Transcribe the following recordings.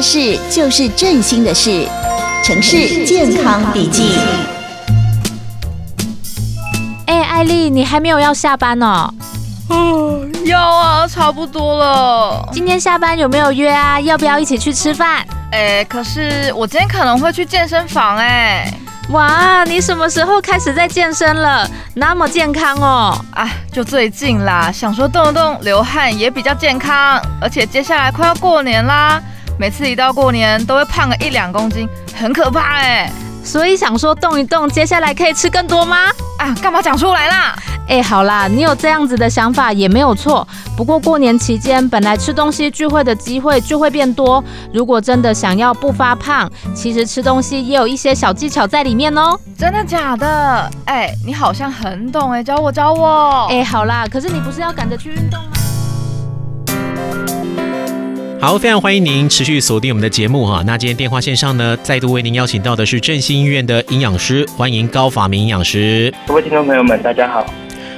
的事就是振兴的事，城市健康笔记。哎，艾丽，你还没有要下班哦？哦，要啊，差不多了。今天下班有没有约啊？要不要一起去吃饭？哎，可是我今天可能会去健身房哎。哇，你什么时候开始在健身了？那么健康哦！啊，就最近啦，想说动一动，流汗也比较健康。而且接下来快要过年啦，每次一到过年都会胖个一两公斤，很可怕哎。所以想说动一动，接下来可以吃更多吗？啊，干嘛讲出来啦？哎，好啦，你有这样子的想法也没有错。不过过年期间本来吃东西聚会的机会就会变多，如果真的想要不发胖，其实吃东西也有一些小技巧在里面哦。真的假的？哎，你好像很懂哎，教我教我。哎，好啦，可是你不是要赶着去运动吗？好，非常欢迎您持续锁定我们的节目哈。那今天电话线上呢，再度为您邀请到的是振兴医院的营养师，欢迎高法明营养师。各位听众朋友们，大家好。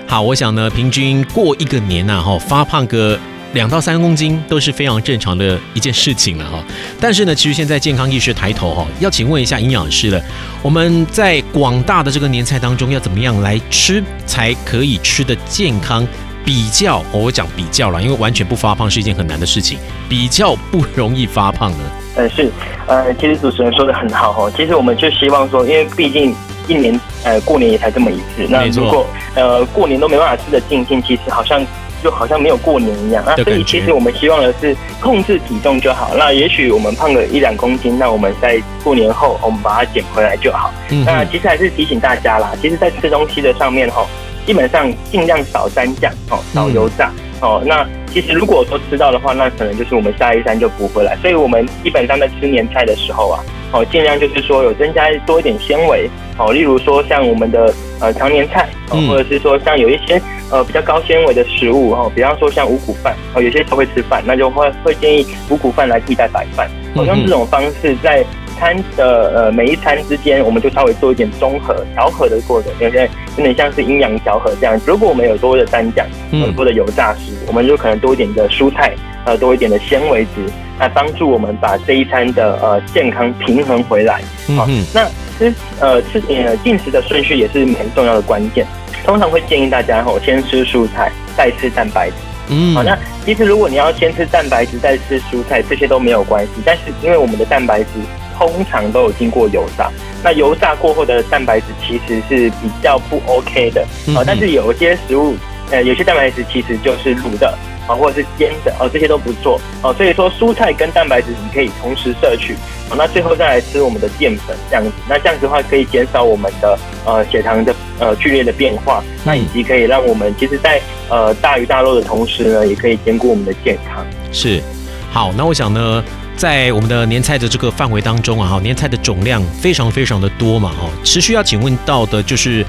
好，我想呢，平均过一个年呐，哈，发胖个两到三公斤都是非常正常的一件事情了哈。但是呢，其实现在健康意识抬头哈，要请问一下营养师了，我们在广大的这个年菜当中，要怎么样来吃才可以吃得健康？比较，我讲比较了，因为完全不发胖是一件很难的事情，比较不容易发胖呢。呃，是，呃，其实主持人说的很好哦，其实我们就希望说，因为毕竟。一年，呃，过年也才这么一次。那如果呃过年都没办法吃得尽兴，其实好像就好像没有过年一样。那所以其实我们希望的是控制体重就好。那也许我们胖个一两公斤，那我们在过年后我们把它减回来就好。嗯。那其实还是提醒大家啦，其实，在吃东西的上面哈，基本上尽量少沾酱哦，少油炸哦。那其实如果说吃到的话，那可能就是我们下一餐就补回来。所以我们基本上在吃年菜的时候啊。哦，尽量就是说有增加多一点纤维，哦，例如说像我们的呃常年菜，哦，或者是说像有一些呃比较高纤维的食物，哦，比方说像五谷饭，哦，有些人会吃饭，那就会会建议五谷饭来替代白饭，好像这种方式在餐的呃每一餐之间，我们就稍微做一点综合调和的过程，有些有点像是阴阳调和这样。如果我们有多的单酱，很多的油炸食，我们就可能多一点的蔬菜。呃，多一点的纤维质，来帮助我们把这一餐的呃健康平衡回来。好，嗯、那吃呃吃呃进食的顺序也是很重要的关键。通常会建议大家吼，先吃蔬菜，再吃蛋白质。嗯，好，那其实如果你要先吃蛋白质，再吃蔬菜，这些都没有关系。但是因为我们的蛋白质通常都有经过油炸，那油炸过后的蛋白质其实是比较不 OK 的。好，但是有些食物，呃，有些蛋白质其实就是卤的。啊，或者是煎的哦，这些都不错哦。所以说，蔬菜跟蛋白质你可以同时摄取。好，那最后再来吃我们的淀粉，这样子。那这样子的话，可以减少我们的呃血糖的呃剧烈的变化。那以及可以让我们其实在呃大鱼大肉的同时呢，也可以兼顾我们的健康。是。好，那我想呢，在我们的年菜的这个范围当中啊，哈，年菜的总量非常非常的多嘛，哈。持续要请问到的就是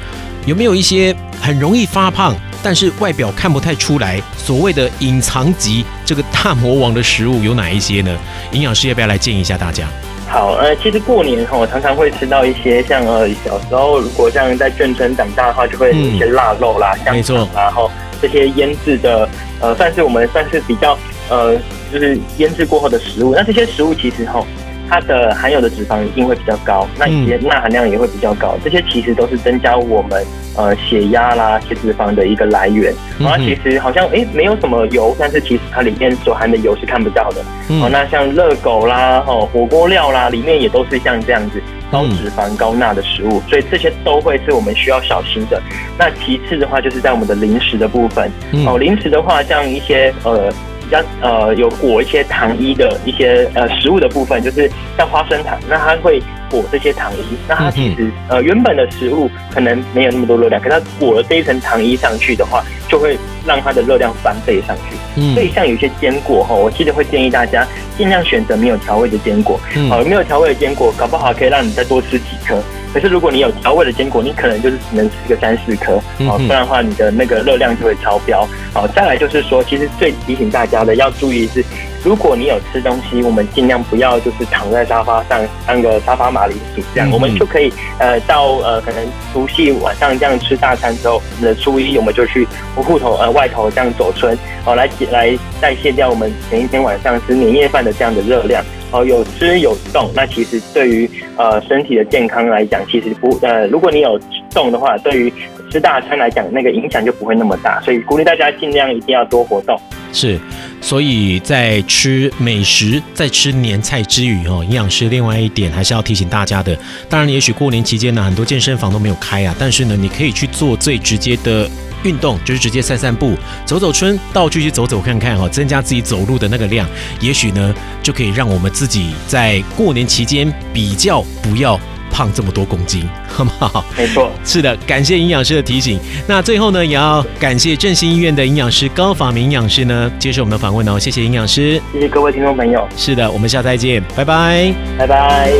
有没有一些很容易发胖，但是外表看不太出来，所谓的隐藏级这个大魔王的食物有哪一些呢？营养师要不要来建议一下大家？好，呃，其实过年哈，我常常会吃到一些像呃小时候如果像在眷村长大的话，就会有一些腊肉啦，嗯、香肠，然后这些腌制的，呃，算是我们算是比较呃，就是腌制过后的食物。那这些食物其实哈。它的含有的脂肪一定会比较高，那一些钠含量也会比较高，这些其实都是增加我们呃血压啦、血脂肪的一个来源。然后其实好像哎、欸、没有什么油，但是其实它里面所含的油是看不到的。哦，那像热狗啦、哦火锅料啦，里面也都是像这样子高脂肪、高钠的食物，所以这些都会是我们需要小心的。那其次的话，就是在我们的零食的部分。哦，零食的话，像一些呃。比较呃有裹一些糖衣的一些呃食物的部分，就是像花生糖，那它会裹这些糖衣，那它其实呃原本的食物可能没有那么多热量，可它裹了这一层糖衣上去的话，就会让它的热量翻倍上去。嗯，所以像有些坚果哈，我记得会建议大家尽量选择没有调味的坚果。嗯，好，没有调味的坚果，搞不好可以让你再多吃几颗。可是如果你有调味的坚果，你可能就是只能吃个三四颗，好，不然的话你的那个热量就会超标。好，再来就是说，其实最提醒大家的要注意是，如果你有吃东西，我们尽量不要就是躺在沙发上当个沙发马铃薯这样，我们就可以呃到呃可能除夕晚上这样吃大餐之后，那初一我们就去户头呃外头这样走春，好来来代谢掉我们前一天晚上吃年夜饭的这样的热量。哦，有吃有动，那其实对于呃身体的健康来讲，其实不呃，如果你有动的话，对于吃大餐来讲，那个影响就不会那么大，所以鼓励大家尽量一定要多活动。是，所以在吃美食、在吃年菜之余哦，营养师另外一点还是要提醒大家的。当然，也许过年期间呢，很多健身房都没有开啊，但是呢，你可以去做最直接的运动，就是直接散散步、走走春，到处去走走看看哈，增加自己走路的那个量，也许呢，就可以让我们自己在过年期间比较不要。胖这么多公斤，好不好？没错，是的，感谢营养师的提醒。那最后呢，也要感谢振兴医院的营养师高法明营养师呢，接受我们的访问哦。谢谢营养师，谢谢各位听众朋友。是的，我们下次再见，拜拜，拜拜。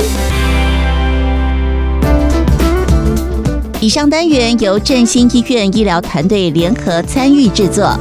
以上单元由振兴医院医疗团队联合参与制作。